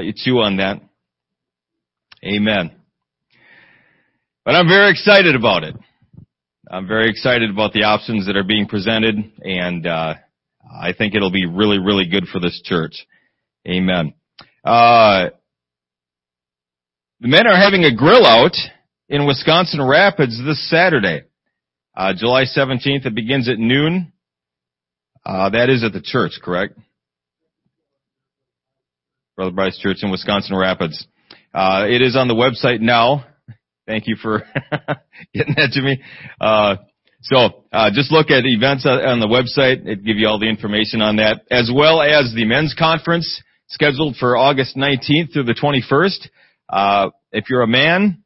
let you chew on that. Amen. But I'm very excited about it. I'm very excited about the options that are being presented, and uh, I think it'll be really, really good for this church. Amen. Uh, the men are having a grill out in Wisconsin Rapids this Saturday, uh, July 17th. It begins at noon. Uh, that is at the church, correct? Brother Bryce Church in Wisconsin Rapids. Uh, it is on the website now. Thank you for getting that to me. Uh, so uh, just look at events on the website. It give you all the information on that, as well as the men's conference scheduled for August 19th through the 21st. Uh, if you're a man,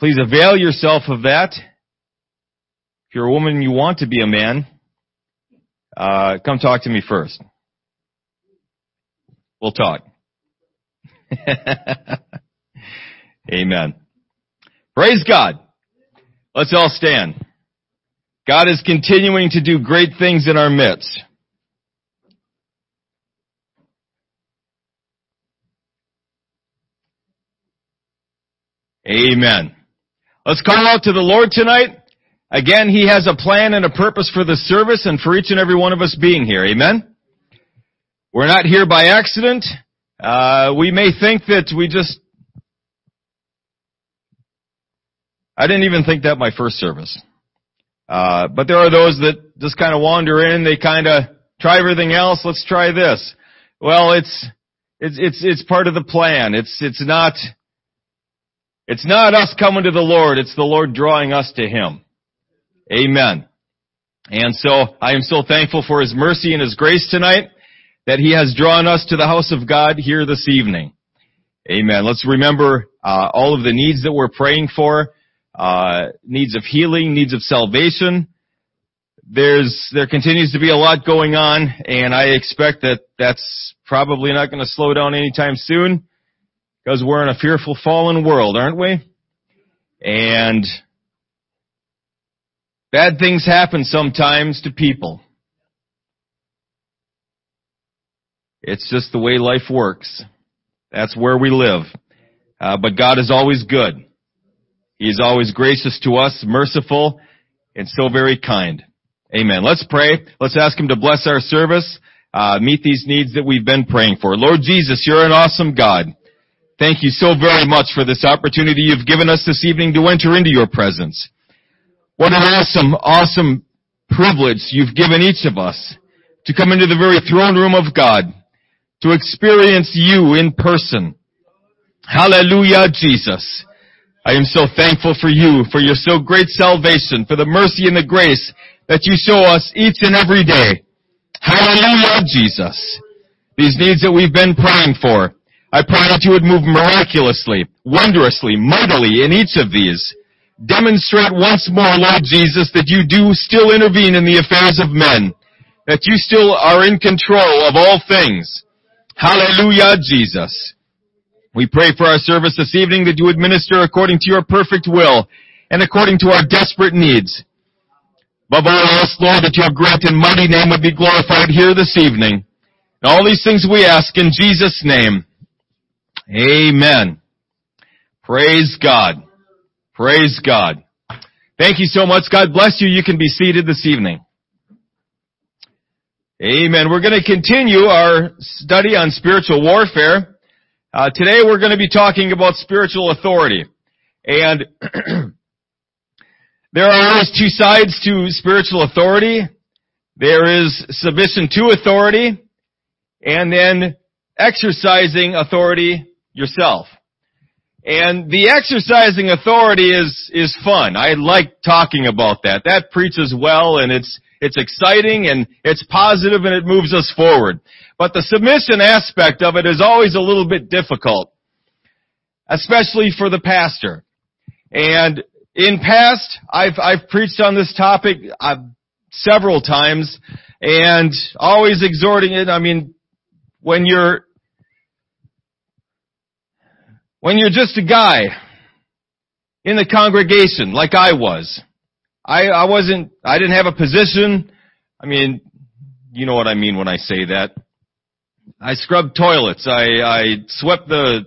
please avail yourself of that. If you're a woman, you want to be a man, uh, come talk to me first. We'll talk. Amen. Praise God. Let's all stand. God is continuing to do great things in our midst. Amen. Let's call out to the Lord tonight. Again, He has a plan and a purpose for the service and for each and every one of us being here. Amen? We're not here by accident. Uh, we may think that we just, I didn't even think that my first service. Uh, but there are those that just kind of wander in, they kind of try everything else, let's try this. Well, it's, it's, it's, it's part of the plan. It's, it's not, it's not us coming to the Lord, it's the Lord drawing us to Him. Amen. And so I am so thankful for His mercy and His grace tonight that He has drawn us to the house of God here this evening. Amen. Let's remember uh, all of the needs that we're praying for, uh, needs of healing, needs of salvation. There's there continues to be a lot going on, and I expect that that's probably not going to slow down anytime soon. Because we're in a fearful fallen world, aren't we? And bad things happen sometimes to people. It's just the way life works. That's where we live. Uh, but God is always good. He is always gracious to us, merciful, and so very kind. Amen. Let's pray. Let's ask Him to bless our service, uh, meet these needs that we've been praying for. Lord Jesus, you're an awesome God. Thank you so very much for this opportunity you've given us this evening to enter into your presence. What an awesome, awesome privilege you've given each of us to come into the very throne room of God, to experience you in person. Hallelujah, Jesus. I am so thankful for you, for your so great salvation, for the mercy and the grace that you show us each and every day. Hallelujah, Jesus. These needs that we've been praying for, I pray that you would move miraculously, wondrously, mightily in each of these. Demonstrate once more, Lord Jesus, that you do still intervene in the affairs of men, that you still are in control of all things. Hallelujah, Jesus. We pray for our service this evening that you would minister according to your perfect will and according to our desperate needs. Above all else, Lord, that your great and mighty name would be glorified here this evening. And all these things we ask in Jesus' name. Amen. Praise God. Praise God. Thank you so much. God bless you. You can be seated this evening. Amen. We're going to continue our study on spiritual warfare. Uh, today we're going to be talking about spiritual authority. And there are always two sides to spiritual authority. There is submission to authority and then exercising authority yourself. And the exercising authority is, is fun. I like talking about that. That preaches well and it's, it's exciting and it's positive and it moves us forward. But the submission aspect of it is always a little bit difficult. Especially for the pastor. And in past, I've, I've preached on this topic uh, several times and always exhorting it. I mean, when you're when you're just a guy in the congregation like I was. I, I wasn't, I didn't have a position. I mean, you know what I mean when I say that. I scrubbed toilets. I, I swept the,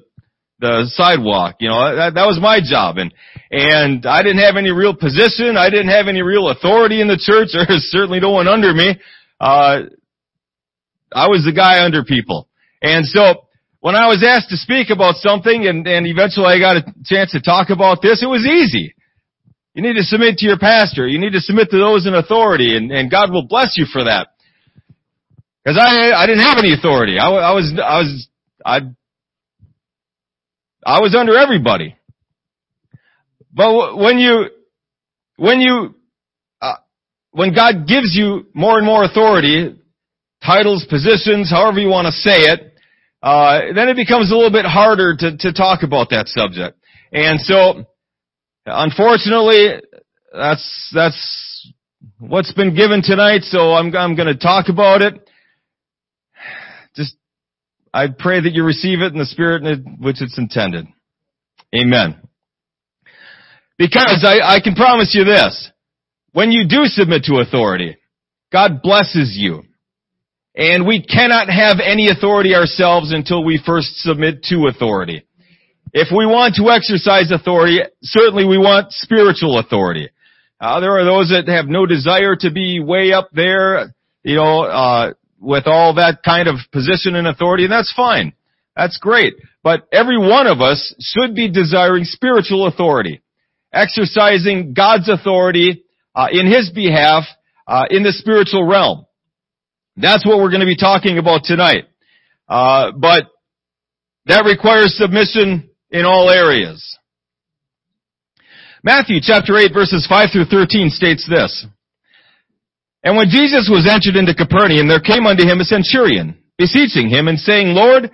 the sidewalk. You know, that, that was my job. And, and I didn't have any real position. I didn't have any real authority in the church. There was certainly no one under me. Uh, I was the guy under people. And so, when I was asked to speak about something and, and eventually I got a chance to talk about this, it was easy. You need to submit to your pastor. You need to submit to those in authority and, and God will bless you for that. Cause I, I didn't have any authority. I, I was, I was, I, I was under everybody. But when you, when you, uh, when God gives you more and more authority, titles, positions, however you want to say it, uh, then it becomes a little bit harder to, to talk about that subject. And so, unfortunately, that's, that's what's been given tonight, so I'm, I'm gonna talk about it. Just, I pray that you receive it in the spirit in which it's intended. Amen. Because I, I can promise you this, when you do submit to authority, God blesses you. And we cannot have any authority ourselves until we first submit to authority. If we want to exercise authority, certainly we want spiritual authority. Uh, there are those that have no desire to be way up there, you know, uh, with all that kind of position and authority, and that's fine. That's great. But every one of us should be desiring spiritual authority, exercising God's authority uh, in His behalf uh, in the spiritual realm. That's what we're going to be talking about tonight. Uh, but that requires submission in all areas. Matthew chapter 8 verses 5 through 13 states this. And when Jesus was entered into Capernaum, there came unto him a centurion, beseeching him and saying, Lord,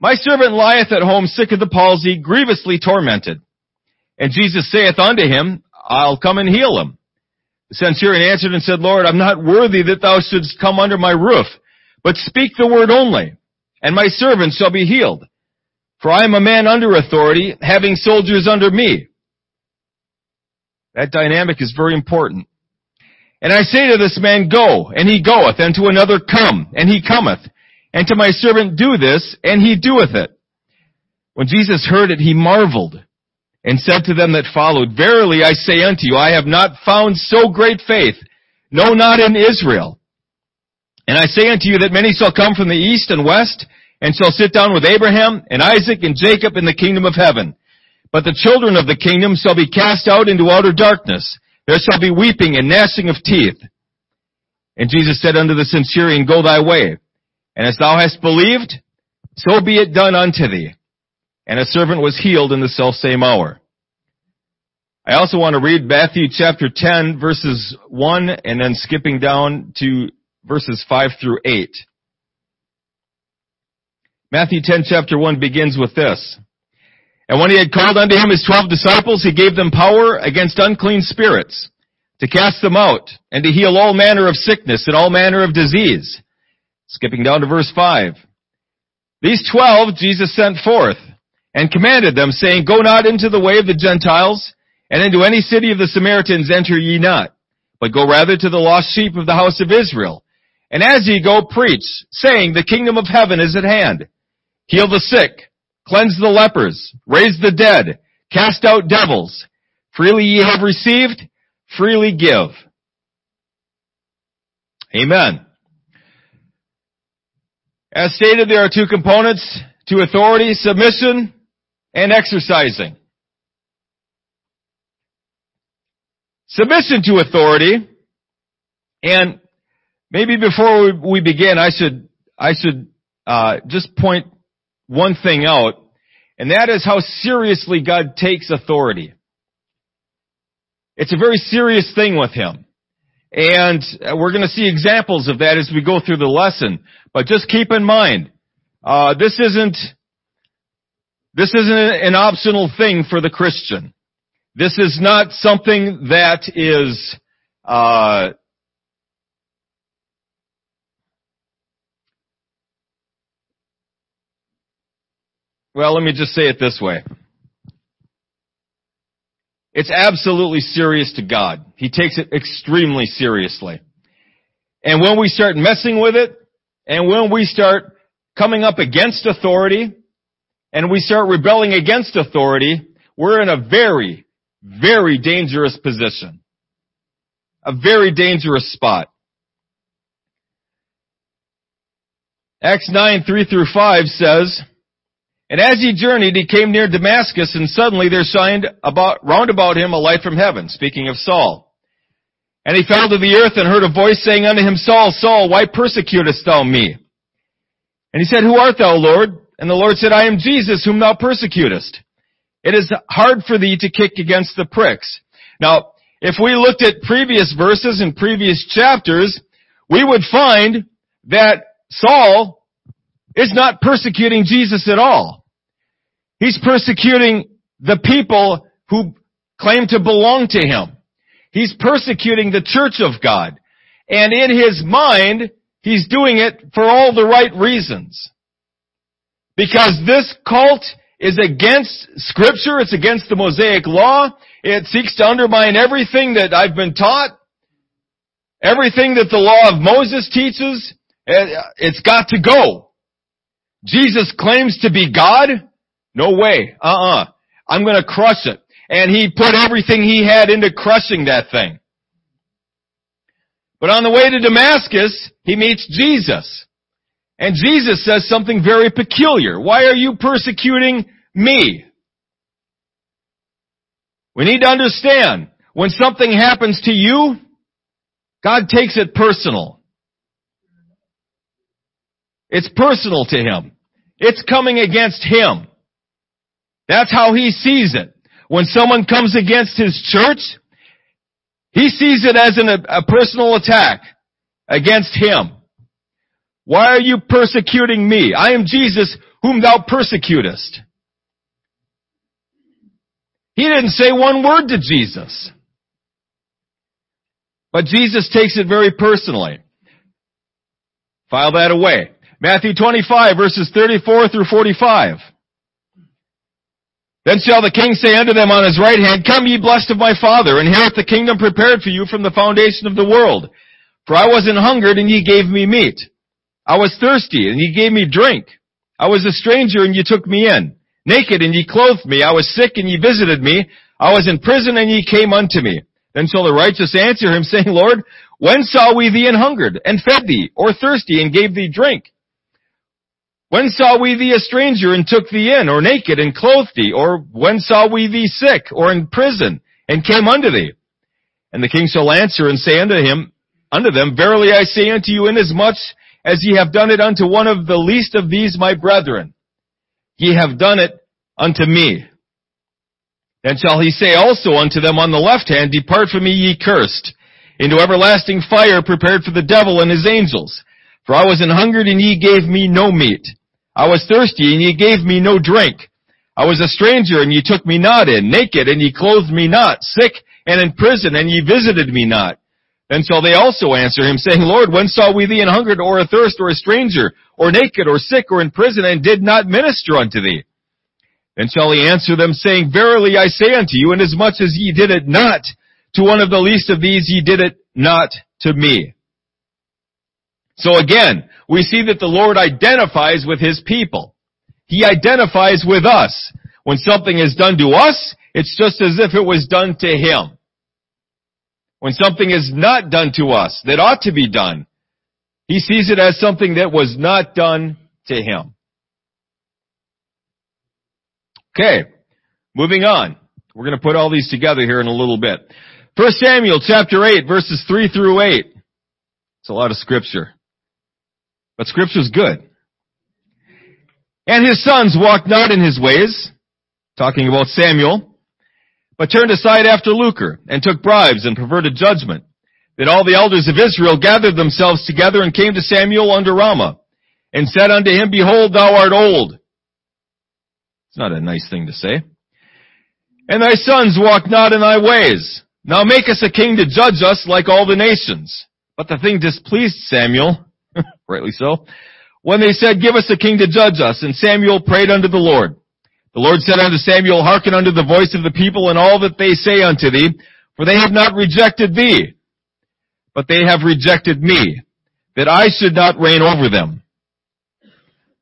my servant lieth at home sick of the palsy, grievously tormented. And Jesus saith unto him, I'll come and heal him. The centurion answered and said, Lord, I'm not worthy that thou shouldst come under my roof, but speak the word only, and my servant shall be healed. For I am a man under authority, having soldiers under me. That dynamic is very important. And I say to this man, go, and he goeth, and to another, come, and he cometh, and to my servant, do this, and he doeth it. When Jesus heard it, he marveled and said to them that followed, Verily I say unto you, I have not found so great faith, no not in Israel. And I say unto you that many shall come from the east and west, and shall sit down with Abraham and Isaac and Jacob in the kingdom of heaven. But the children of the kingdom shall be cast out into outer darkness. There shall be weeping and gnashing of teeth. And Jesus said unto the centurion, Go thy way. And as thou hast believed, so be it done unto thee and a servant was healed in the self same hour. I also want to read Matthew chapter 10 verses 1 and then skipping down to verses 5 through 8. Matthew 10 chapter 1 begins with this. And when he had called unto him his twelve disciples, he gave them power against unclean spirits to cast them out and to heal all manner of sickness and all manner of disease. Skipping down to verse 5. These twelve Jesus sent forth and commanded them, saying, Go not into the way of the Gentiles, and into any city of the Samaritans enter ye not, but go rather to the lost sheep of the house of Israel. And as ye go, preach, saying, The kingdom of heaven is at hand. Heal the sick, cleanse the lepers, raise the dead, cast out devils. Freely ye have received, freely give. Amen. As stated, there are two components to authority, submission and exercising. Submission to authority, and maybe before we begin, I should, I should, uh, just point one thing out, and that is how seriously God takes authority. It's a very serious thing with Him. And we're going to see examples of that as we go through the lesson. But just keep in mind, uh, this isn't this isn't an optional thing for the Christian. This is not something that is, uh, well, let me just say it this way. It's absolutely serious to God. He takes it extremely seriously. And when we start messing with it, and when we start coming up against authority and we start rebelling against authority, we're in a very, very dangerous position. A very dangerous spot. Acts 9, 3 through 5 says, And as he journeyed, he came near Damascus, and suddenly there shined about, round about him a light from heaven, speaking of Saul. And he fell to the earth and heard a voice saying unto him, Saul, Saul, why persecutest thou me? And he said, Who art thou, Lord? And the Lord said, I am Jesus, whom thou persecutest. It is hard for thee to kick against the pricks. Now, if we looked at previous verses and previous chapters, we would find that Saul is not persecuting Jesus at all. He's persecuting the people who claim to belong to him. He's persecuting the church of God. And in his mind, he's doing it for all the right reasons. Because this cult is against scripture, it's against the Mosaic law, it seeks to undermine everything that I've been taught, everything that the law of Moses teaches, it's got to go. Jesus claims to be God? No way. Uh-uh. I'm gonna crush it. And he put everything he had into crushing that thing. But on the way to Damascus, he meets Jesus. And Jesus says something very peculiar. Why are you persecuting me? We need to understand, when something happens to you, God takes it personal. It's personal to Him. It's coming against Him. That's how He sees it. When someone comes against His church, He sees it as an, a personal attack against Him. Why are you persecuting me? I am Jesus whom thou persecutest. He didn't say one word to Jesus. But Jesus takes it very personally. File that away. Matthew 25 verses 34 through 45. Then shall the king say unto them on his right hand, Come ye blessed of my father, inherit the kingdom prepared for you from the foundation of the world. For I was an hungered, and ye gave me meat. I was thirsty, and ye gave me drink. I was a stranger, and ye took me in. Naked, and ye clothed me. I was sick, and ye visited me. I was in prison, and ye came unto me. Then shall the righteous answer him, saying, Lord, when saw we thee an hungered, and fed thee, or thirsty, and gave thee drink? When saw we thee a stranger, and took thee in, or naked, and clothed thee? Or when saw we thee sick, or in prison, and came unto thee? And the king shall answer and say unto him, unto them, Verily I say unto you, inasmuch as ye have done it unto one of the least of these my brethren. Ye have done it unto me. Then shall he say also unto them on the left hand, Depart from me, ye cursed, into everlasting fire prepared for the devil and his angels. For I was an hungered, and ye gave me no meat. I was thirsty, and ye gave me no drink. I was a stranger, and ye took me not in. Naked, and ye clothed me not. Sick, and in prison, and ye visited me not. Then shall they also answer him, saying, Lord, when saw we thee an hungered, or athirst, or a stranger, or naked, or sick, or in prison, and did not minister unto thee? Then shall he answer them, saying, Verily I say unto you, inasmuch as ye did it not to one of the least of these, ye did it not to me. So again, we see that the Lord identifies with His people. He identifies with us. When something is done to us, it's just as if it was done to Him. When something is not done to us that ought to be done, he sees it as something that was not done to him. Okay, moving on. We're going to put all these together here in a little bit. First Samuel chapter 8 verses 3 through 8. It's a lot of scripture. But scripture's good. And his sons walked not in his ways, talking about Samuel, but turned aside after lucre, and took bribes, and perverted judgment. Then all the elders of Israel gathered themselves together, and came to Samuel under Ramah, and said unto him, Behold, thou art old. It's not a nice thing to say. And thy sons walk not in thy ways. Now make us a king to judge us like all the nations. But the thing displeased Samuel, rightly so, when they said, Give us a king to judge us. And Samuel prayed unto the Lord. The Lord said unto Samuel, Hearken unto the voice of the people and all that they say unto thee, for they have not rejected thee, but they have rejected me, that I should not reign over them.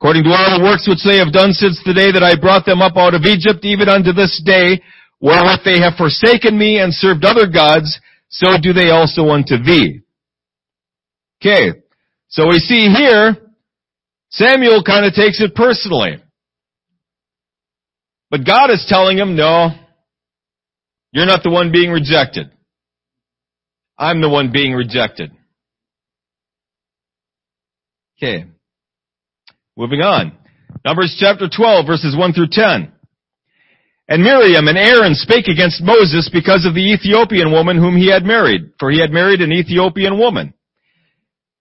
according to all the works which they have done since the day that I brought them up out of Egypt, even unto this day, wherewith they have forsaken me and served other gods, so do they also unto thee. Okay, so we see here, Samuel kind of takes it personally. But God is telling him, no, you're not the one being rejected. I'm the one being rejected. Okay. Moving on. Numbers chapter 12 verses 1 through 10. And Miriam and Aaron spake against Moses because of the Ethiopian woman whom he had married, for he had married an Ethiopian woman.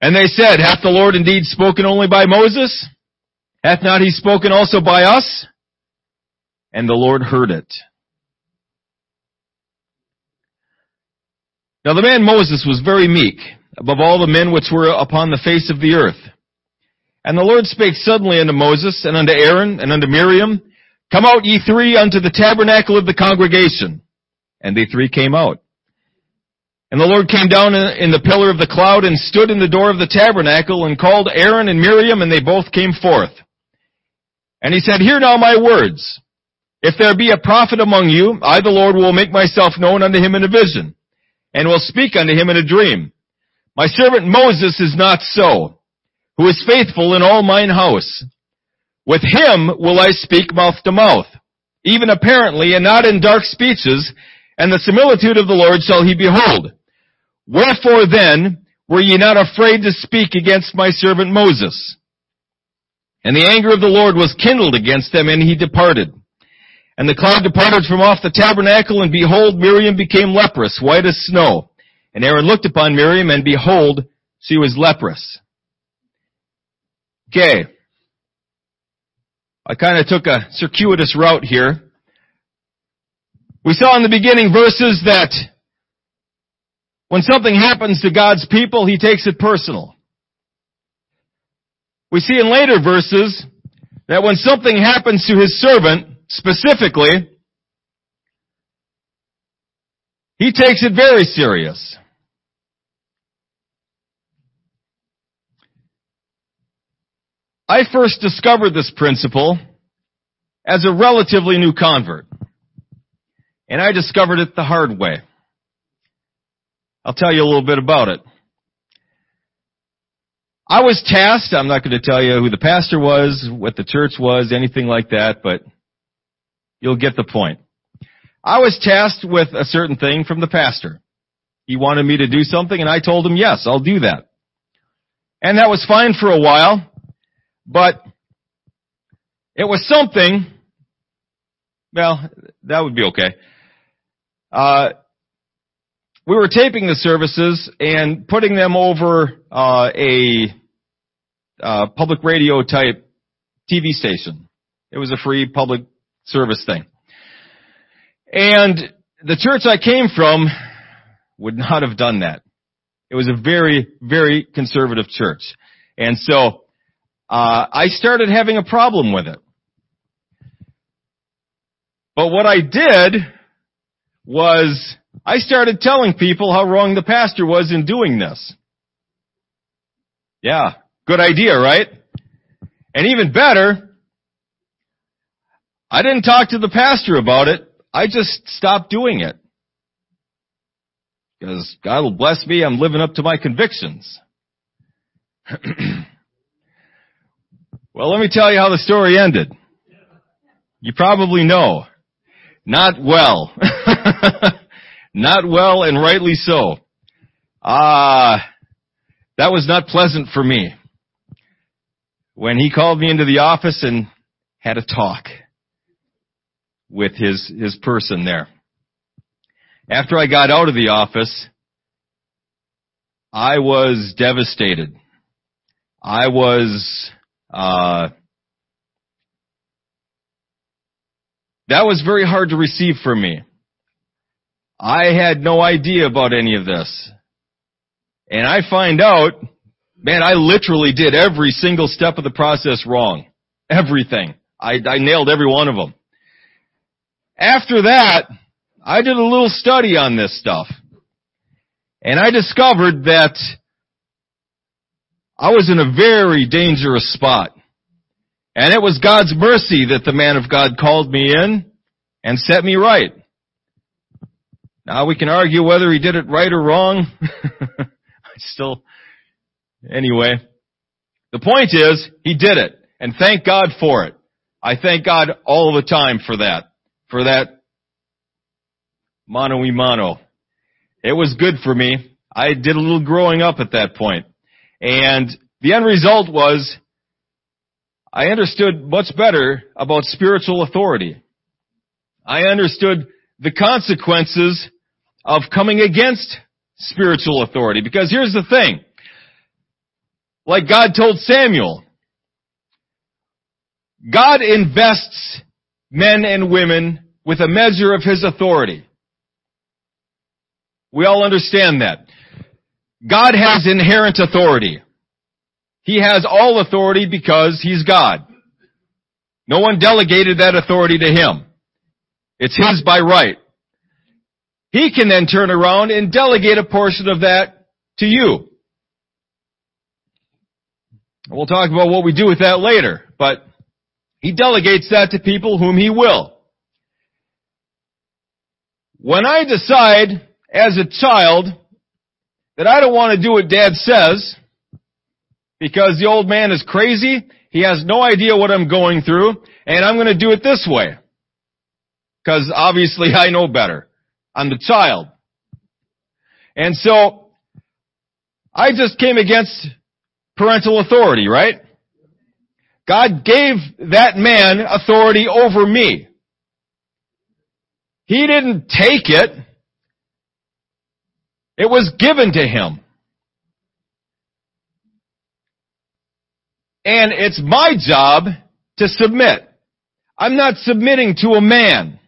And they said, Hath the Lord indeed spoken only by Moses? Hath not he spoken also by us? And the Lord heard it. Now the man Moses was very meek, above all the men which were upon the face of the earth. And the Lord spake suddenly unto Moses, and unto Aaron, and unto Miriam, Come out ye three unto the tabernacle of the congregation. And they three came out. And the Lord came down in the pillar of the cloud and stood in the door of the tabernacle and called Aaron and Miriam and they both came forth. And he said, Hear now my words. If there be a prophet among you, I the Lord will make myself known unto him in a vision and will speak unto him in a dream. My servant Moses is not so, who is faithful in all mine house. With him will I speak mouth to mouth, even apparently and not in dark speeches, and the similitude of the Lord shall he behold. Wherefore then were ye not afraid to speak against my servant Moses? And the anger of the Lord was kindled against them, and he departed. And the cloud departed from off the tabernacle, and behold, Miriam became leprous, white as snow. And Aaron looked upon Miriam, and behold, she was leprous. Okay. I kind of took a circuitous route here. We saw in the beginning verses that when something happens to God's people, He takes it personal. We see in later verses that when something happens to His servant, specifically, He takes it very serious. I first discovered this principle as a relatively new convert. And I discovered it the hard way. I'll tell you a little bit about it. I was tasked, I'm not going to tell you who the pastor was, what the church was, anything like that, but you'll get the point. I was tasked with a certain thing from the pastor. He wanted me to do something and I told him, yes, I'll do that. And that was fine for a while, but it was something, well, that would be okay. Uh, we were taping the services and putting them over uh, a uh, public radio type TV station. It was a free public service thing. And the church I came from would not have done that. It was a very, very conservative church. And so, uh, I started having a problem with it. But what I did was I started telling people how wrong the pastor was in doing this. Yeah, good idea, right? And even better, I didn't talk to the pastor about it. I just stopped doing it. Because God will bless me, I'm living up to my convictions. well, let me tell you how the story ended. You probably know. Not well. not well and rightly so. Ah, uh, that was not pleasant for me. When he called me into the office and had a talk with his, his person there. After I got out of the office, I was devastated. I was, uh, that was very hard to receive for me. I had no idea about any of this. And I find out, man, I literally did every single step of the process wrong. Everything. I, I nailed every one of them. After that, I did a little study on this stuff. And I discovered that I was in a very dangerous spot. And it was God's mercy that the man of God called me in and set me right. Now we can argue whether he did it right or wrong. I still, anyway. The point is, he did it. And thank God for it. I thank God all the time for that. For that mano y mano. It was good for me. I did a little growing up at that point. And the end result was I understood much better about spiritual authority. I understood the consequences of coming against spiritual authority. Because here's the thing. Like God told Samuel, God invests men and women with a measure of His authority. We all understand that. God has inherent authority. He has all authority because He's God. No one delegated that authority to Him. It's His by right. He can then turn around and delegate a portion of that to you. We'll talk about what we do with that later, but He delegates that to people whom He will. When I decide as a child that I don't want to do what dad says because the old man is crazy, he has no idea what I'm going through, and I'm going to do it this way. Because obviously I know better. I'm the child. And so, I just came against parental authority, right? God gave that man authority over me. He didn't take it. It was given to him. And it's my job to submit. I'm not submitting to a man.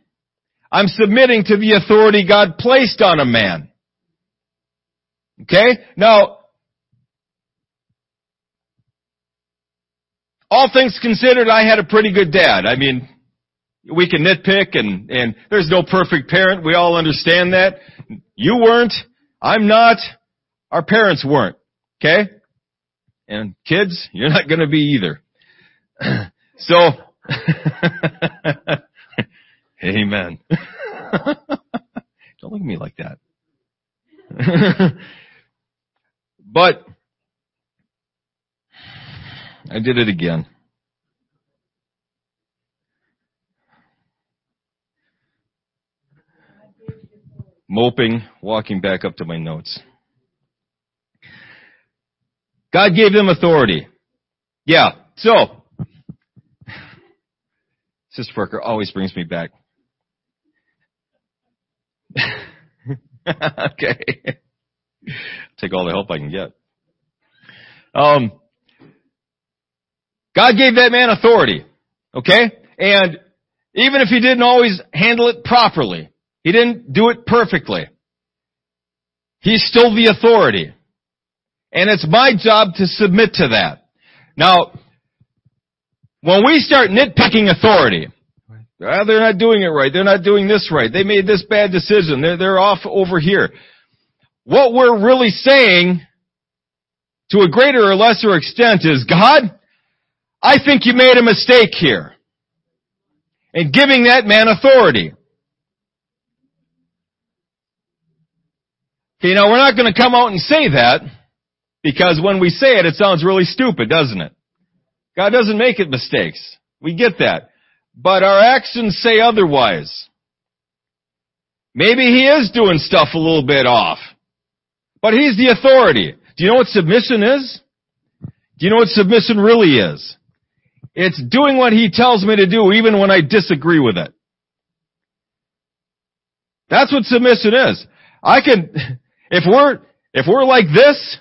I'm submitting to the authority God placed on a man. Okay? Now, all things considered, I had a pretty good dad. I mean, we can nitpick and, and there's no perfect parent. We all understand that. You weren't. I'm not. Our parents weren't. Okay? And kids, you're not gonna be either. so, amen. Don't look at me like that. but, I did it again. moping, walking back up to my notes. God gave them authority. Yeah, so, Sister Parker always brings me back. okay. Take all the help I can get. Um, God gave that man authority. Okay? And even if he didn't always handle it properly, he didn't do it perfectly. He's still the authority. And it's my job to submit to that. Now, when we start nitpicking authority, well, they're not doing it right. They're not doing this right. They made this bad decision. They're, they're off over here. What we're really saying to a greater or lesser extent is, God, I think you made a mistake here. And giving that man authority. Okay, now we're not going to come out and say that because when we say it, it sounds really stupid, doesn't it? God doesn't make it mistakes. We get that. But our actions say otherwise. Maybe he is doing stuff a little bit off. But he's the authority. Do you know what submission is? Do you know what submission really is? It's doing what he tells me to do even when I disagree with it. That's what submission is. I can, if we're, if we're like this,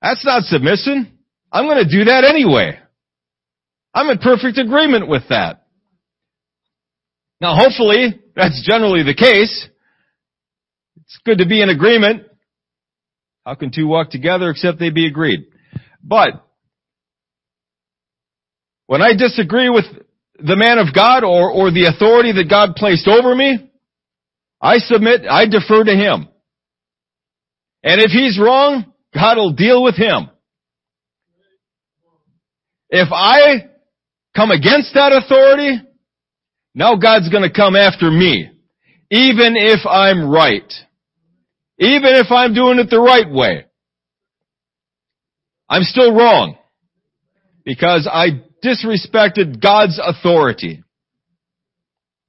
that's not submission. I'm to do that anyway. I'm in perfect agreement with that. Now hopefully, that's generally the case. It's good to be in agreement. How can two walk together except they be agreed? But, when I disagree with the man of God or, or the authority that God placed over me, I submit, I defer to him. And if he's wrong, God will deal with him. If I come against that authority, now God's gonna come after me. Even if I'm right. Even if I'm doing it the right way. I'm still wrong. Because I disrespected God's authority.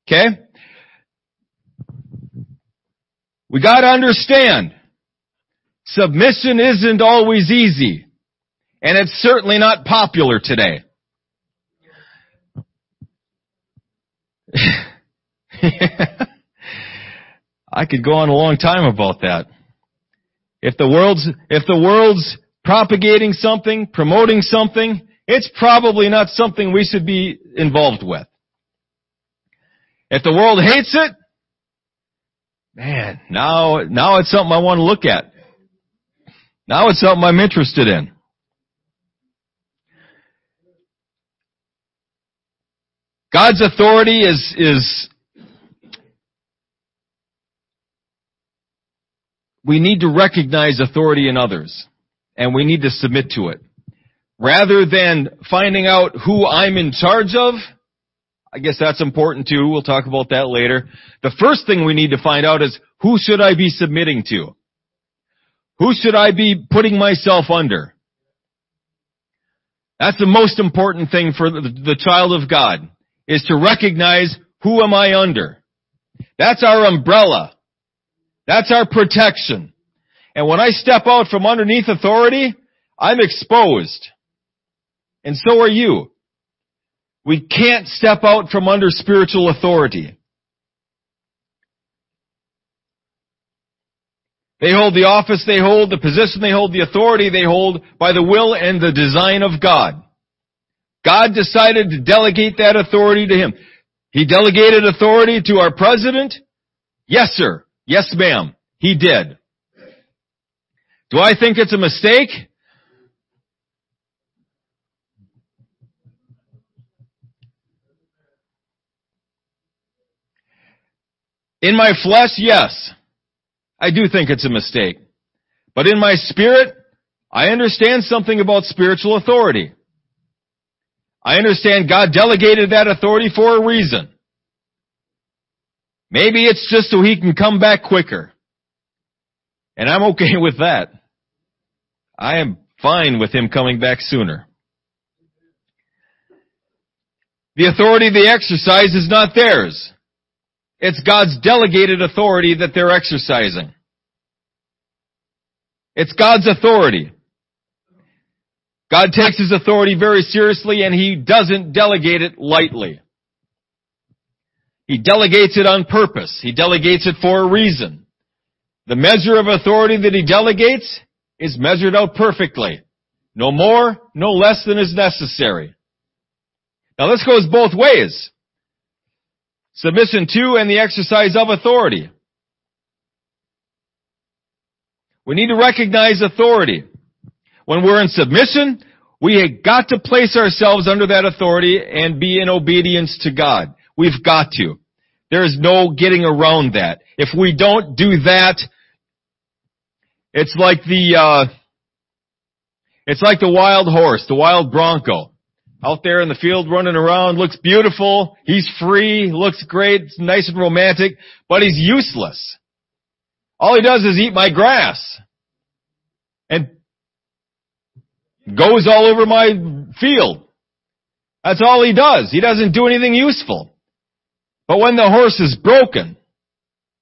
Okay? We gotta understand, submission isn't always easy. And it's certainly not popular today. I could go on a long time about that. If the world's, if the world's propagating something, promoting something, it's probably not something we should be involved with. If the world hates it, man, now, now it's something I want to look at. Now it's something I'm interested in. God's authority is, is, we need to recognize authority in others and we need to submit to it. Rather than finding out who I'm in charge of, I guess that's important too. We'll talk about that later. The first thing we need to find out is who should I be submitting to? Who should I be putting myself under? That's the most important thing for the, the child of God, is to recognize who am I under. That's our umbrella. That's our protection. And when I step out from underneath authority, I'm exposed. And so are you. We can't step out from under spiritual authority. They hold the office they hold, the position they hold, the authority they hold by the will and the design of God. God decided to delegate that authority to him. He delegated authority to our president? Yes, sir. Yes, ma'am. He did. Do I think it's a mistake? In my flesh, yes. I do think it's a mistake. But in my spirit, I understand something about spiritual authority. I understand God delegated that authority for a reason. Maybe it's just so he can come back quicker. And I'm okay with that. I am fine with him coming back sooner. The authority they exercise is not theirs. It's God's delegated authority that they're exercising. It's God's authority. God takes His authority very seriously and He doesn't delegate it lightly. He delegates it on purpose. He delegates it for a reason. The measure of authority that He delegates is measured out perfectly. No more, no less than is necessary. Now this goes both ways. Submission to and the exercise of authority. We need to recognize authority. When we're in submission, we have got to place ourselves under that authority and be in obedience to God. We've got to. There is no getting around that. If we don't do that, it's like the, uh, it's like the wild horse, the wild bronco out there in the field running around, looks beautiful, he's free, looks great, it's nice and romantic, but he's useless. All he does is eat my grass. And goes all over my field. That's all he does. He doesn't do anything useful. But when the horse is broken,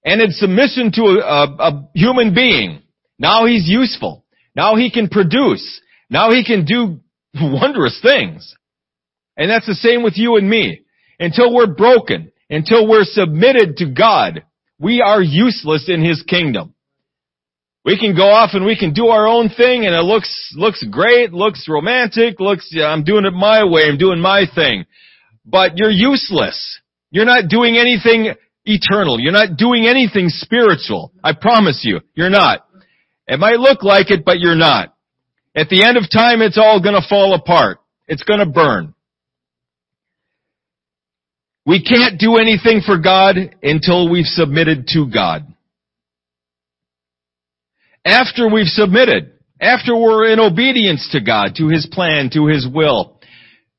and in submission to a, a, a human being, now he's useful. Now he can produce. Now he can do wondrous things. And that's the same with you and me. Until we're broken, until we're submitted to God, we are useless in His kingdom. We can go off and we can do our own thing and it looks, looks great, looks romantic, looks, yeah, I'm doing it my way, I'm doing my thing. But you're useless. You're not doing anything eternal. You're not doing anything spiritual. I promise you, you're not. It might look like it, but you're not. At the end of time, it's all gonna fall apart. It's gonna burn. We can't do anything for God until we've submitted to God. After we've submitted, after we're in obedience to God, to His plan, to His will,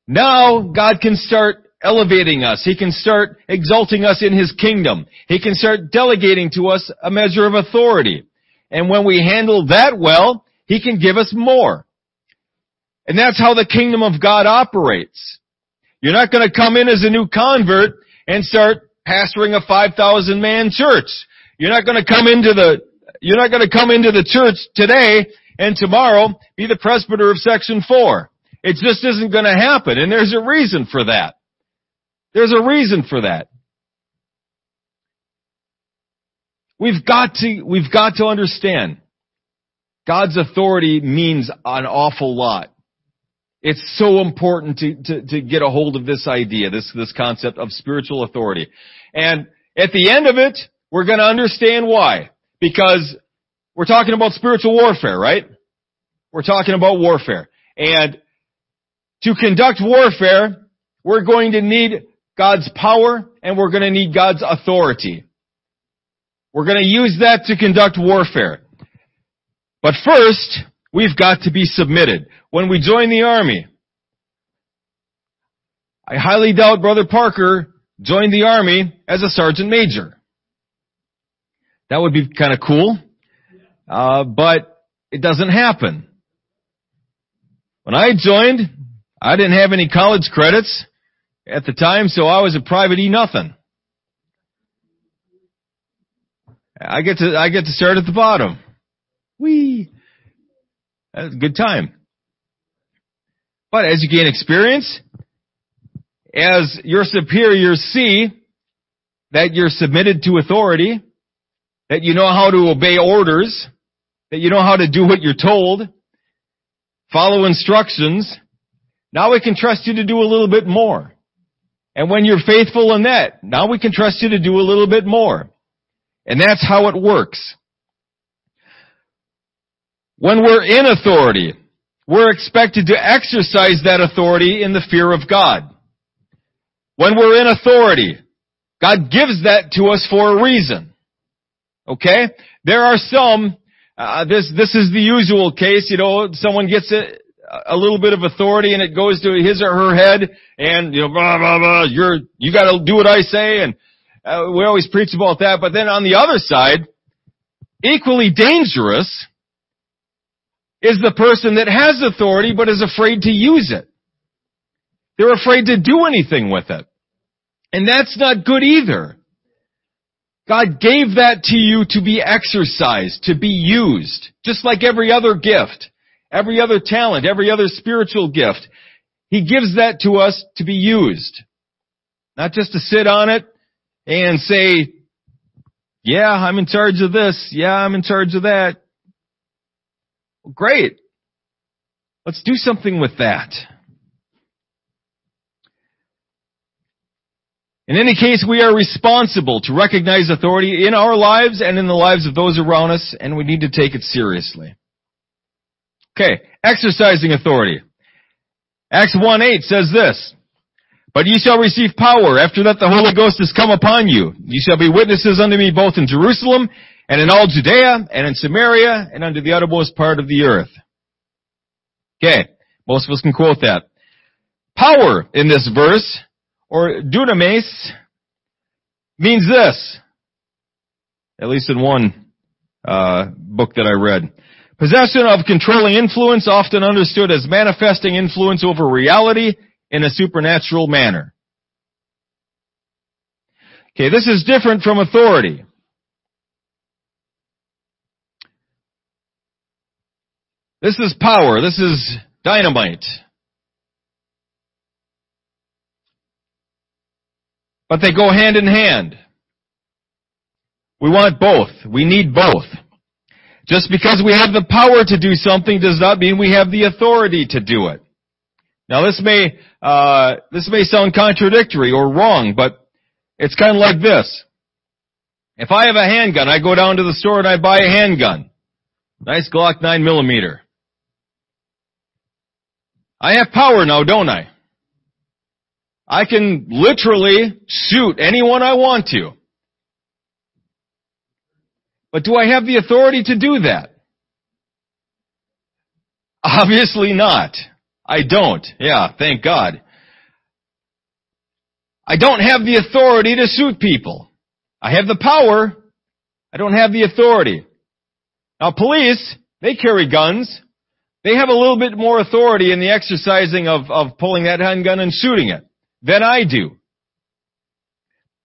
Now God can start elevating us. He can start exalting us in His kingdom. He can start delegating to us a measure of authority. And when we handle that well, He can give us more. And that's how the kingdom of God operates. You're not going to come in as a new convert and start pastoring a 5,000 man church. You're not going to come into the, you're not going to come into the church today and tomorrow be the presbyter of section 4. It just isn't going to happen and there's a reason for that. There's a reason for that. We've got to, we've got to understand God's authority means an awful lot. It's so important to, to, to, get a hold of this idea, this, this concept of spiritual authority. And at the end of it, we're gonna understand why. Because we're talking about spiritual warfare, right? We're talking about warfare. And to conduct warfare, we're going to need God's power and we're going to need God's authority. We're going to use that to conduct warfare. But first, we've got to be submitted. When we join the army, I highly doubt Brother Parker joined the army as a sergeant major. That would be kind of cool. Uh, but it doesn't happen. When I joined, I didn't have any college credits at the time, so I was a private E nothing. I get to, I get to start at the bottom. Whee! That's a good time. But as you gain experience, as your superiors see that you're submitted to authority, that you know how to obey orders, that you know how to do what you're told, follow instructions, now we can trust you to do a little bit more. And when you're faithful in that, now we can trust you to do a little bit more. And that's how it works. When we're in authority, we're expected to exercise that authority in the fear of God. When we're in authority, God gives that to us for a reason. Okay? There are some, uh, this, this is the usual case, you know, someone gets a, a little bit of authority and it goes to his or her head and, you know, blah, blah, blah, you're, you gotta do what I say and uh, we always preach about that. But then on the other side, equally dangerous is the person that has authority but is afraid to use it. They're afraid to do anything with it. And that's not good either. God gave that to you to be exercised, to be used, just like every other gift, every other talent, every other spiritual gift. He gives that to us to be used. Not just to sit on it and say, yeah, I'm in charge of this. Yeah, I'm in charge of that. Well, great. Let's do something with that. In any case, we are responsible to recognize authority in our lives and in the lives of those around us, and we need to take it seriously. Okay, exercising authority. Acts 1-8 says this, But ye shall receive power after that the Holy Ghost has come upon you. Ye shall be witnesses unto me both in Jerusalem and in all Judea and in Samaria and unto the uttermost part of the earth. Okay, most of us can quote that. Power in this verse or dunamis means this, at least in one uh, book that I read. Possession of controlling influence, often understood as manifesting influence over reality in a supernatural manner. Okay, this is different from authority. This is power. This is dynamite. But they go hand in hand. We want both. We need both. Just because we have the power to do something does not mean we have the authority to do it. Now this may, uh, this may sound contradictory or wrong, but it's kind of like this. If I have a handgun, I go down to the store and I buy a handgun. Nice Glock 9 millimeter. I have power now, don't I? I can literally shoot anyone I want to. But do I have the authority to do that? Obviously not. I don't. Yeah, thank God. I don't have the authority to shoot people. I have the power. I don't have the authority. Now police, they carry guns. They have a little bit more authority in the exercising of, of pulling that handgun and shooting it than I do.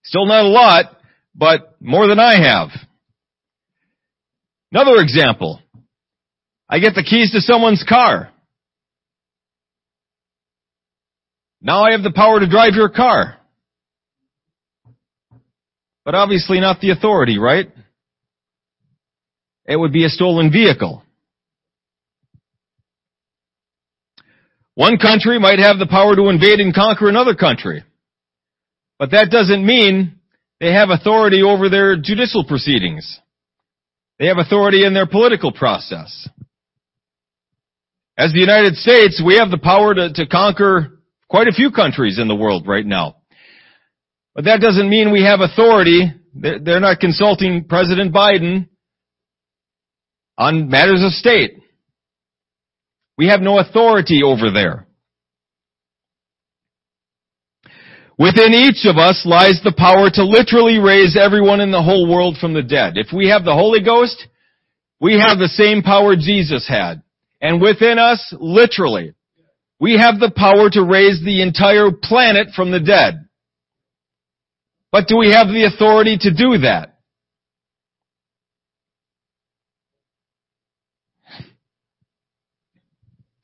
Still not a lot, but more than I have. Another example. I get the keys to someone's car. Now I have the power to drive your car. But obviously not the authority, right? It would be a stolen vehicle. One country might have the power to invade and conquer another country. But that doesn't mean they have authority over their judicial proceedings. They have authority in their political process. As the United States, we have the power to, to conquer quite a few countries in the world right now. But that doesn't mean we have authority. They're not consulting President Biden on matters of state. We have no authority over there. Within each of us lies the power to literally raise everyone in the whole world from the dead. If we have the Holy Ghost, we have the same power Jesus had. And within us, literally, we have the power to raise the entire planet from the dead. But do we have the authority to do that?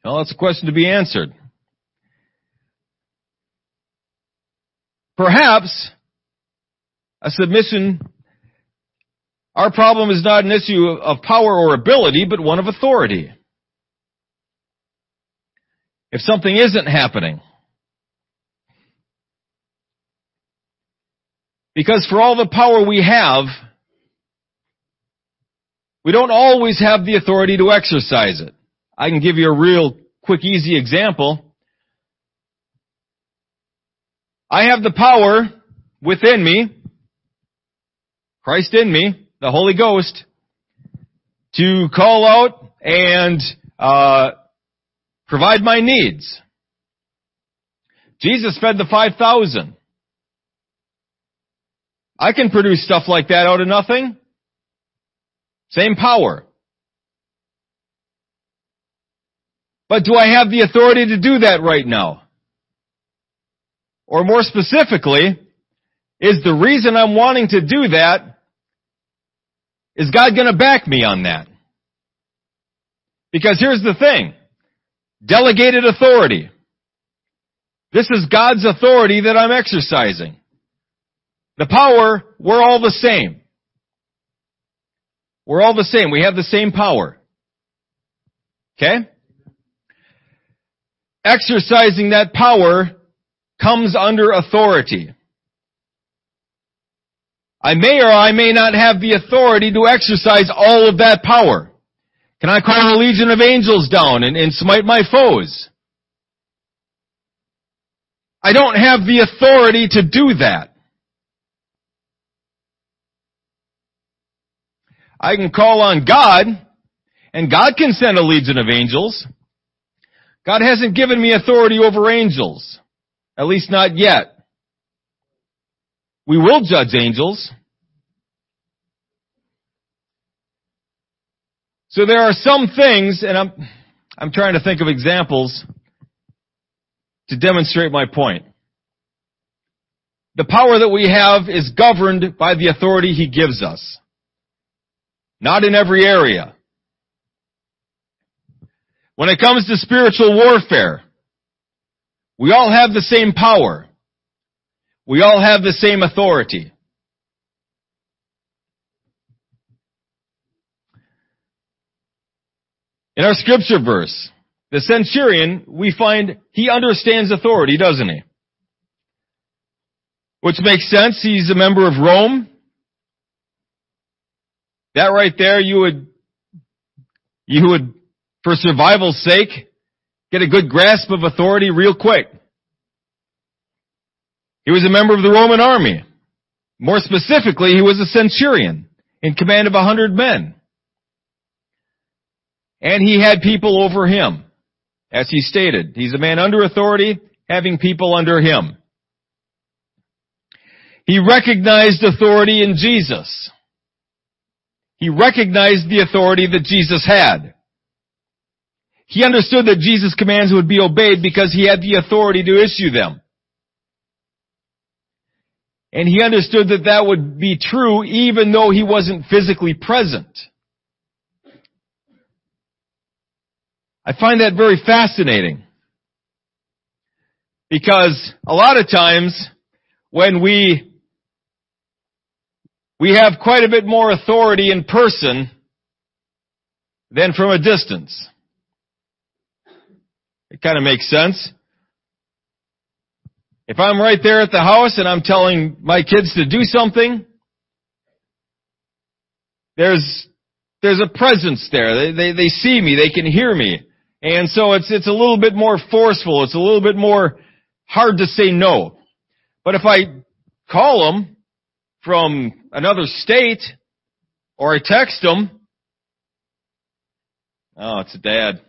Well, that's a question to be answered. Perhaps a submission, our problem is not an issue of power or ability, but one of authority. If something isn't happening, because for all the power we have, we don't always have the authority to exercise it. I can give you a real quick, easy example. I have the power within me, Christ in me, the Holy Ghost, to call out and uh, provide my needs. Jesus fed the 5,000. I can produce stuff like that out of nothing. Same power. But do I have the authority to do that right now? Or more specifically, is the reason I'm wanting to do that, is God gonna back me on that? Because here's the thing. Delegated authority. This is God's authority that I'm exercising. The power, we're all the same. We're all the same. We have the same power. Okay? Exercising that power comes under authority. I may or I may not have the authority to exercise all of that power. Can I call a legion of angels down and, and smite my foes? I don't have the authority to do that. I can call on God, and God can send a legion of angels. God hasn't given me authority over angels. At least not yet. We will judge angels. So there are some things, and I'm, I'm trying to think of examples to demonstrate my point. The power that we have is governed by the authority He gives us. Not in every area. When it comes to spiritual warfare, we all have the same power. We all have the same authority. In our scripture verse, the centurion, we find he understands authority, doesn't he? Which makes sense. He's a member of Rome. That right there, you would, you would, for survival's sake, get a good grasp of authority real quick. He was a member of the Roman army. More specifically, he was a centurion in command of a hundred men. And he had people over him. As he stated, he's a man under authority, having people under him. He recognized authority in Jesus. He recognized the authority that Jesus had. He understood that Jesus' commands would be obeyed because he had the authority to issue them. And he understood that that would be true even though he wasn't physically present. I find that very fascinating. Because a lot of times when we we have quite a bit more authority in person than from a distance. It kind of makes sense. If I'm right there at the house and I'm telling my kids to do something, there's, there's a presence there. They, they, they see me, they can hear me. And so it's, it's a little bit more forceful. It's a little bit more hard to say no. But if I call them from another state or I text them, oh, it's a dad.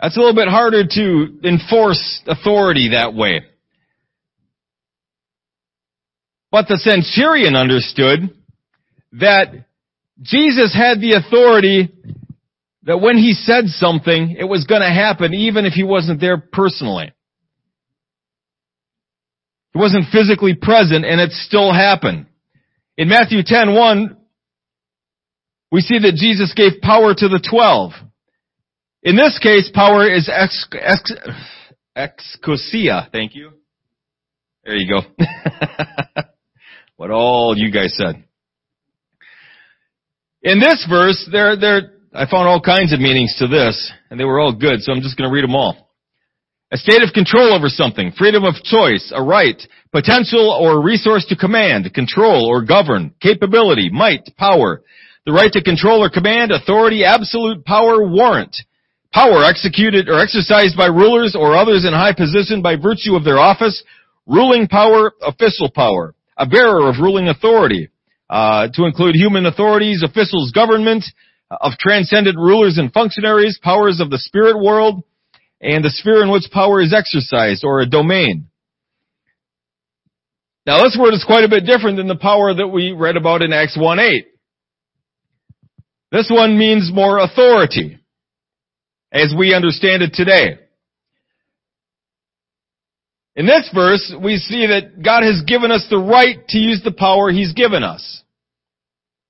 That's a little bit harder to enforce authority that way. But the centurion understood that Jesus had the authority that when he said something, it was going to happen even if he wasn't there personally. He wasn't physically present and it still happened. In Matthew 10, 1, we see that Jesus gave power to the twelve. In this case, power is ex, ex, exousia. Thank you. There you go. what all you guys said. In this verse, there, there, I found all kinds of meanings to this, and they were all good, so I'm just going to read them all. A state of control over something, freedom of choice, a right, potential or resource to command, control or govern, capability, might, power, the right to control or command, authority, absolute power, warrant, power executed or exercised by rulers or others in high position by virtue of their office, ruling power, official power, a bearer of ruling authority, uh, to include human authorities, officials, government, of transcendent rulers and functionaries, powers of the spirit world, and the sphere in which power is exercised, or a domain. Now this word is quite a bit different than the power that we read about in Acts 1-8. This one means more authority, as we understand it today. In this verse, we see that God has given us the right to use the power He's given us.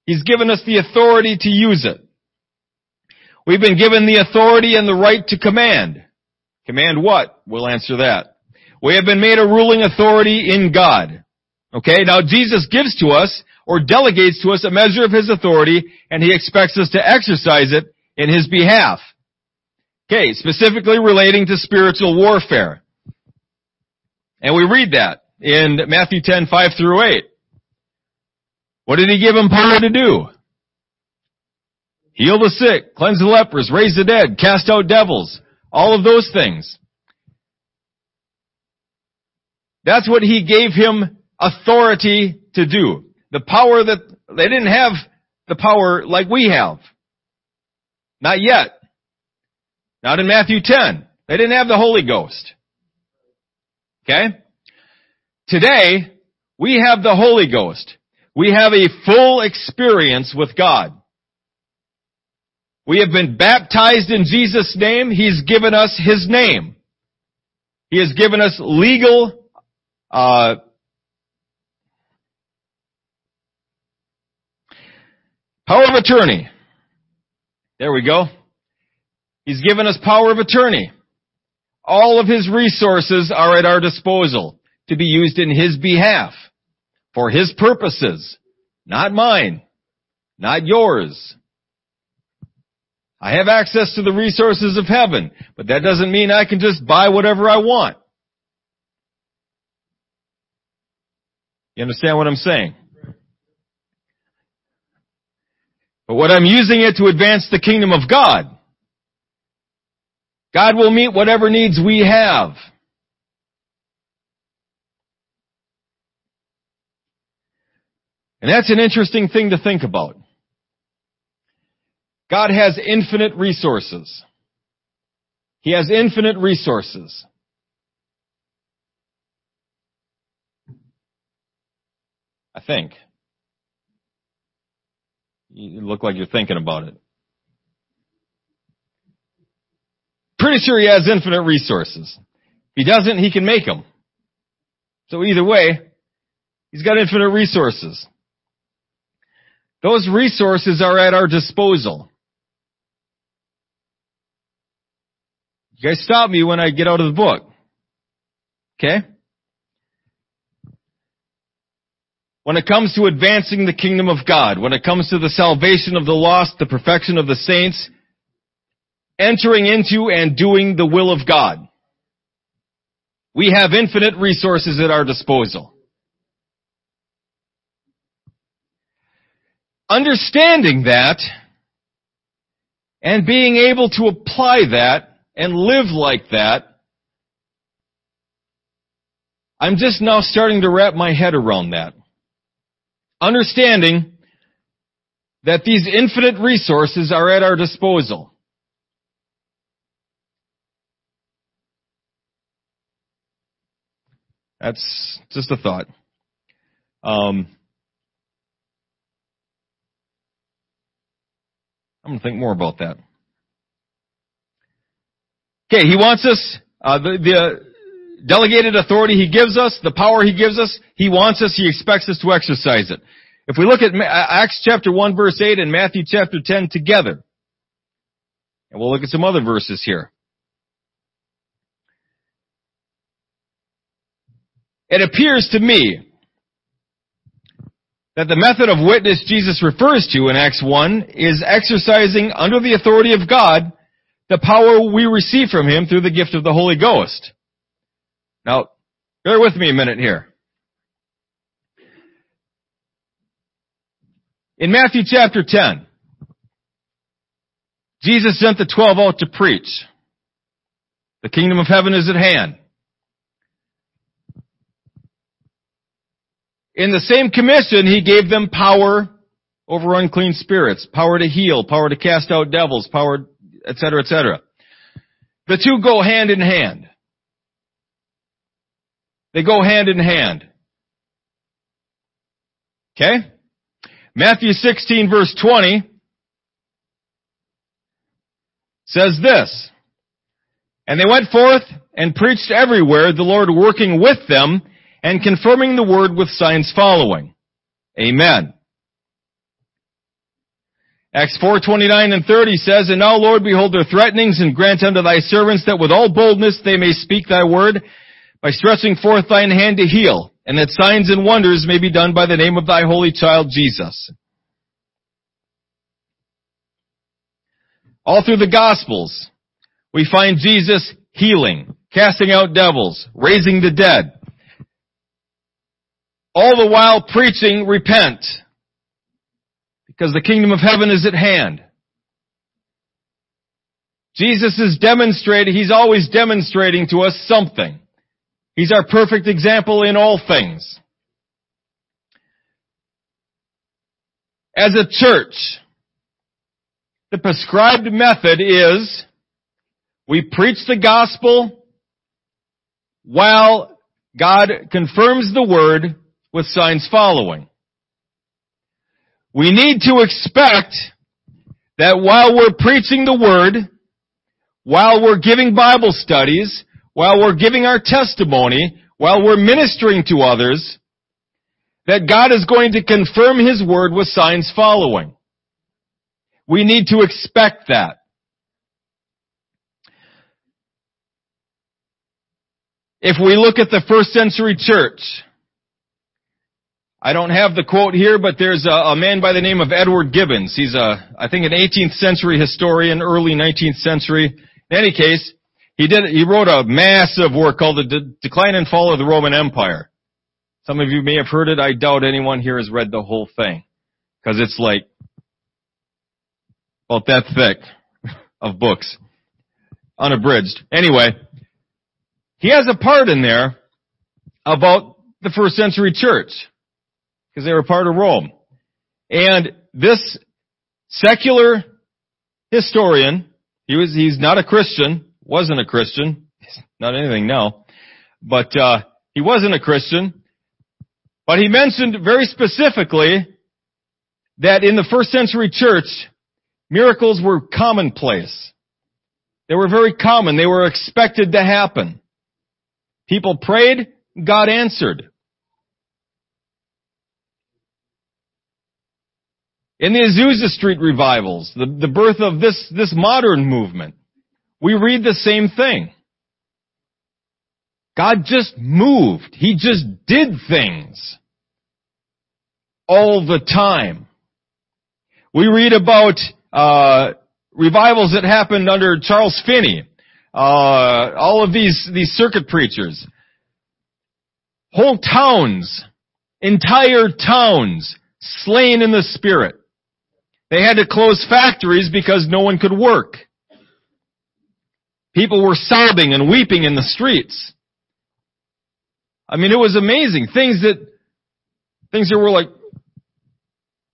He's given us the authority to use it. We've been given the authority and the right to command. Command what? We'll answer that. We have been made a ruling authority in God. Okay, now Jesus gives to us or delegates to us a measure of His authority and He expects us to exercise it in His behalf. Okay, specifically relating to spiritual warfare. And we read that in Matthew 10, 5 through 8. What did He give Him power to do? Heal the sick, cleanse the lepers, raise the dead, cast out devils. All of those things. That's what he gave him authority to do. The power that, they didn't have the power like we have. Not yet. Not in Matthew 10. They didn't have the Holy Ghost. Okay? Today, we have the Holy Ghost. We have a full experience with God. We have been baptized in Jesus' name. He's given us His name. He has given us legal, uh, power of attorney. There we go. He's given us power of attorney. All of His resources are at our disposal to be used in His behalf, for His purposes, not mine, not yours, I have access to the resources of heaven, but that doesn't mean I can just buy whatever I want. You understand what I'm saying? But what I'm using it to advance the kingdom of God. God will meet whatever needs we have. And that's an interesting thing to think about. God has infinite resources. He has infinite resources. I think. You look like you're thinking about it. Pretty sure he has infinite resources. If he doesn't, he can make them. So either way, he's got infinite resources. Those resources are at our disposal. You guys stop me when I get out of the book. Okay? When it comes to advancing the kingdom of God, when it comes to the salvation of the lost, the perfection of the saints, entering into and doing the will of God. We have infinite resources at our disposal. Understanding that and being able to apply that and live like that, I'm just now starting to wrap my head around that. Understanding that these infinite resources are at our disposal. That's just a thought. Um, I'm going to think more about that. Okay, he wants us, uh, the, the delegated authority he gives us, the power he gives us, he wants us, he expects us to exercise it. If we look at Acts chapter 1 verse 8 and Matthew chapter 10 together, and we'll look at some other verses here. It appears to me that the method of witness Jesus refers to in Acts 1 is exercising under the authority of God the power we receive from Him through the gift of the Holy Ghost. Now, bear with me a minute here. In Matthew chapter 10, Jesus sent the twelve out to preach. The kingdom of heaven is at hand. In the same commission, he gave them power over unclean spirits, power to heal, power to cast out devils, power, etc., etc. The two go hand in hand. They go hand in hand. Okay? Matthew 16 verse 20 says this, And they went forth and preached everywhere, the Lord working with them and confirming the word with signs following. Amen. Acts 4:29 and 30 says, And now, Lord, behold their threatenings, and grant unto thy servants that with all boldness they may speak thy word, by stretching forth thine hand to heal, and that signs and wonders may be done by the name of thy holy child Jesus. All through the Gospels, we find Jesus healing, casting out devils, raising the dead, all the while preaching, repent, because the kingdom of heaven is at hand. Jesus is demonstrating, He's always demonstrating to us something. He's our perfect example in all things. As a church, the prescribed method is we preach the gospel while God confirms the word with signs following. We need to expect that while we're preaching the Word, while we're giving Bible studies, while we're giving our testimony, while we're ministering to others, that God is going to confirm His Word with signs following. We need to expect that. If we look at the first century church, I don't have the quote here, but there's a, a, man by the name of Edward Gibbons. He's a, I think an 18th century historian, early 19th century. In any case, he did, he wrote a massive work called The De- Decline and Fall of the Roman Empire. Some of you may have heard it. I doubt anyone here has read the whole thing. Cause it's like, about that thick of books. Unabridged. Anyway, he has a part in there about the first century church because they were part of Rome. And this secular historian, he was, he's not a Christian, wasn't a Christian, not anything now, but, uh, he wasn't a Christian, But he mentioned very specifically that in the first century church, miracles were commonplace. They were very common. They were expected to happen. People prayed, God answered. In the Azusa Street revivals, the, the birth of this, this modern movement, we read the same thing. God just moved. He just did things. All the time. We read about, uh, revivals that happened under Charles Finney. Uh, all of these, these circuit preachers. Whole towns, entire towns, slain in the spirit. They had to close factories because no one could work. People were sobbing and weeping in the streets. I mean, it was amazing. Things that, things that were like,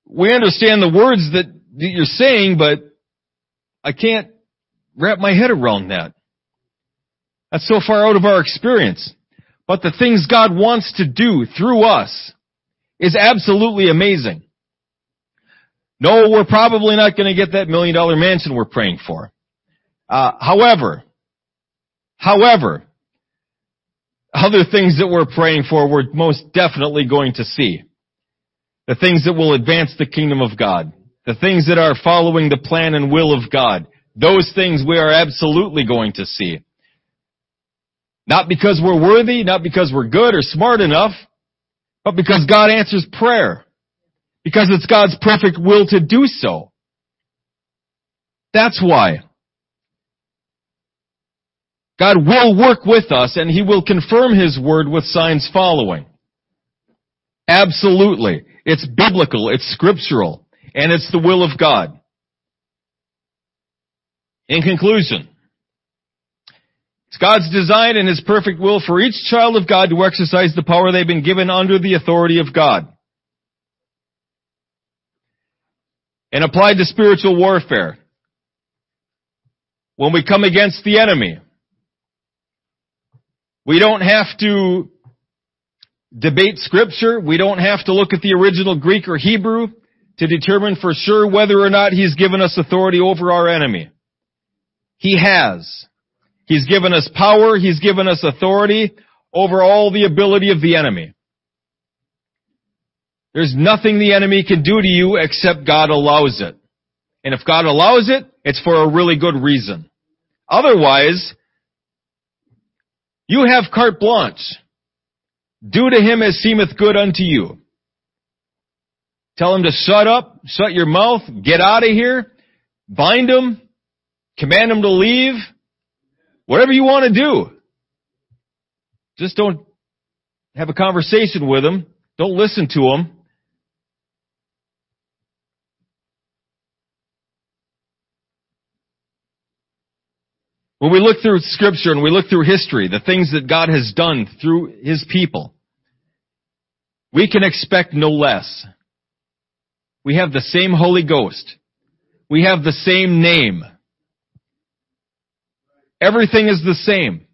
we understand the words that you're saying, but I can't wrap my head around that. That's so far out of our experience. But the things God wants to do through us is absolutely amazing. No, we're probably not going to get that million dollar mansion we're praying for. Uh, however, however, other things that we're praying for, we're most definitely going to see. The things that will advance the kingdom of God. The things that are following the plan and will of God. Those things we are absolutely going to see. Not because we're worthy, not because we're good or smart enough, but because God answers prayer. Because it's God's perfect will to do so. That's why. God will work with us and He will confirm His word with signs following. Absolutely. It's biblical, it's scriptural, and it's the will of God. In conclusion, it's God's design and His perfect will for each child of God to exercise the power they've been given under the authority of God. And applied to spiritual warfare. When we come against the enemy, we don't have to debate scripture. We don't have to look at the original Greek or Hebrew to determine for sure whether or not he's given us authority over our enemy. He has. He's given us power. He's given us authority over all the ability of the enemy. There's nothing the enemy can do to you except God allows it. And if God allows it, it's for a really good reason. Otherwise, you have carte blanche. Do to him as seemeth good unto you. Tell him to shut up, shut your mouth, get out of here, bind him, command him to leave, whatever you want to do. Just don't have a conversation with him. Don't listen to him. When we look through scripture and we look through history, the things that God has done through His people, we can expect no less. We have the same Holy Ghost. We have the same name. Everything is the same.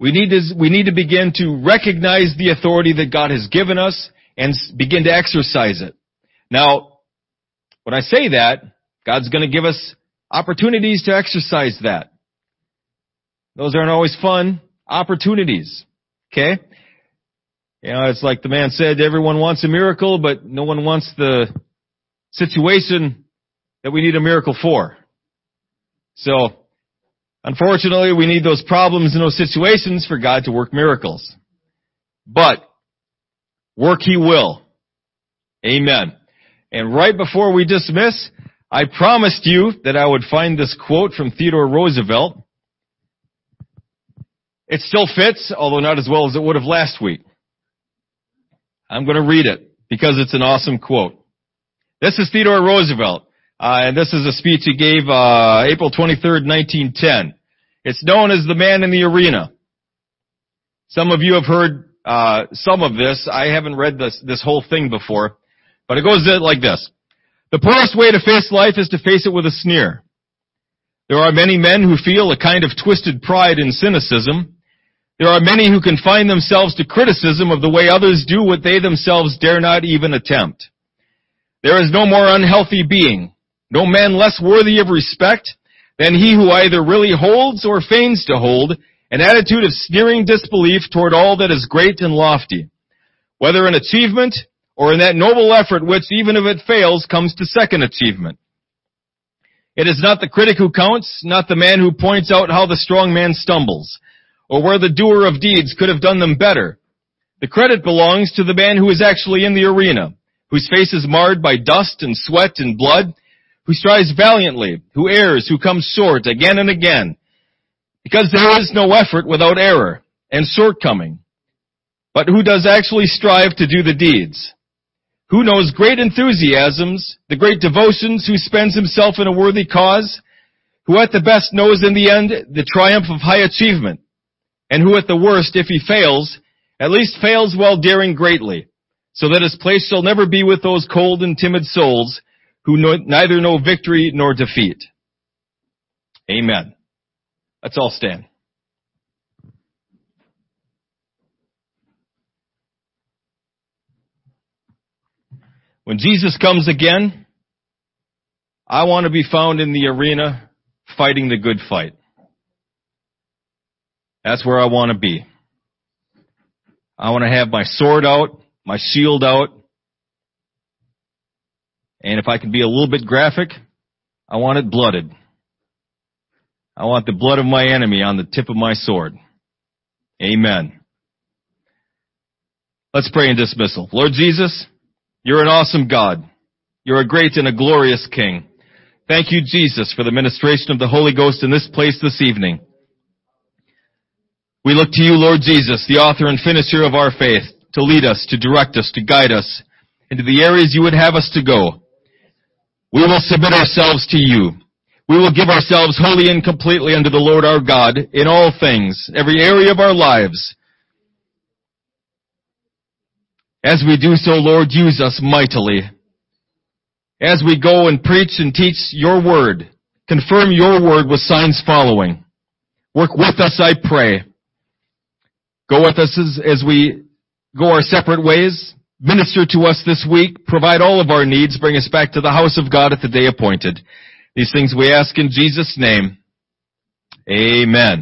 We need to, we need to begin to recognize the authority that God has given us and begin to exercise it. Now, when I say that, God's going to give us opportunities to exercise that. Those aren't always fun opportunities. Okay? You know, it's like the man said, everyone wants a miracle, but no one wants the situation that we need a miracle for. So, unfortunately, we need those problems and those situations for God to work miracles. But, work He will. Amen. And right before we dismiss, I promised you that I would find this quote from Theodore Roosevelt. It still fits, although not as well as it would have last week. I'm going to read it because it's an awesome quote. This is Theodore Roosevelt, uh, and this is a speech he gave uh, April 23rd, 1910. It's known as the man in the arena. Some of you have heard uh, some of this. I haven't read this this whole thing before, but it goes like this. The poorest way to face life is to face it with a sneer. There are many men who feel a kind of twisted pride in cynicism. There are many who confine themselves to criticism of the way others do what they themselves dare not even attempt. There is no more unhealthy being, no man less worthy of respect than he who either really holds or feigns to hold an attitude of sneering disbelief toward all that is great and lofty, whether in achievement or in that noble effort which, even if it fails, comes to second achievement. It is not the critic who counts, not the man who points out how the strong man stumbles, or where the doer of deeds could have done them better. The credit belongs to the man who is actually in the arena, whose face is marred by dust and sweat and blood, who strives valiantly, who errs, who comes short again and again, because there is no effort without error and shortcoming. But who does actually strive to do the deeds? Who knows great enthusiasms, the great devotions, who spends himself in a worthy cause? Who at the best knows in the end the triumph of high achievement? And who at the worst, if he fails, at least fails while daring greatly, so that his place shall never be with those cold and timid souls who know, neither know victory nor defeat. Amen. Let's all stand. When Jesus comes again, I want to be found in the arena fighting the good fight. That's where I want to be. I want to have my sword out, my shield out, and if I can be a little bit graphic, I want it blooded. I want the blood of my enemy on the tip of my sword. Amen. Let's pray in dismissal. Lord Jesus, you're an awesome God. You're a great and a glorious King. Thank you, Jesus, for the ministration of the Holy Ghost in this place this evening. We look to you, Lord Jesus, the author and finisher of our faith, to lead us, to direct us, to guide us into the areas you would have us to go. We will submit ourselves to you. We will give ourselves wholly and completely unto the Lord our God in all things, every area of our lives. As we do so, Lord, use us mightily. As we go and preach and teach your word, confirm your word with signs following. Work with us, I pray. Go with us as, as we go our separate ways. Minister to us this week. Provide all of our needs. Bring us back to the house of God at the day appointed. These things we ask in Jesus' name. Amen.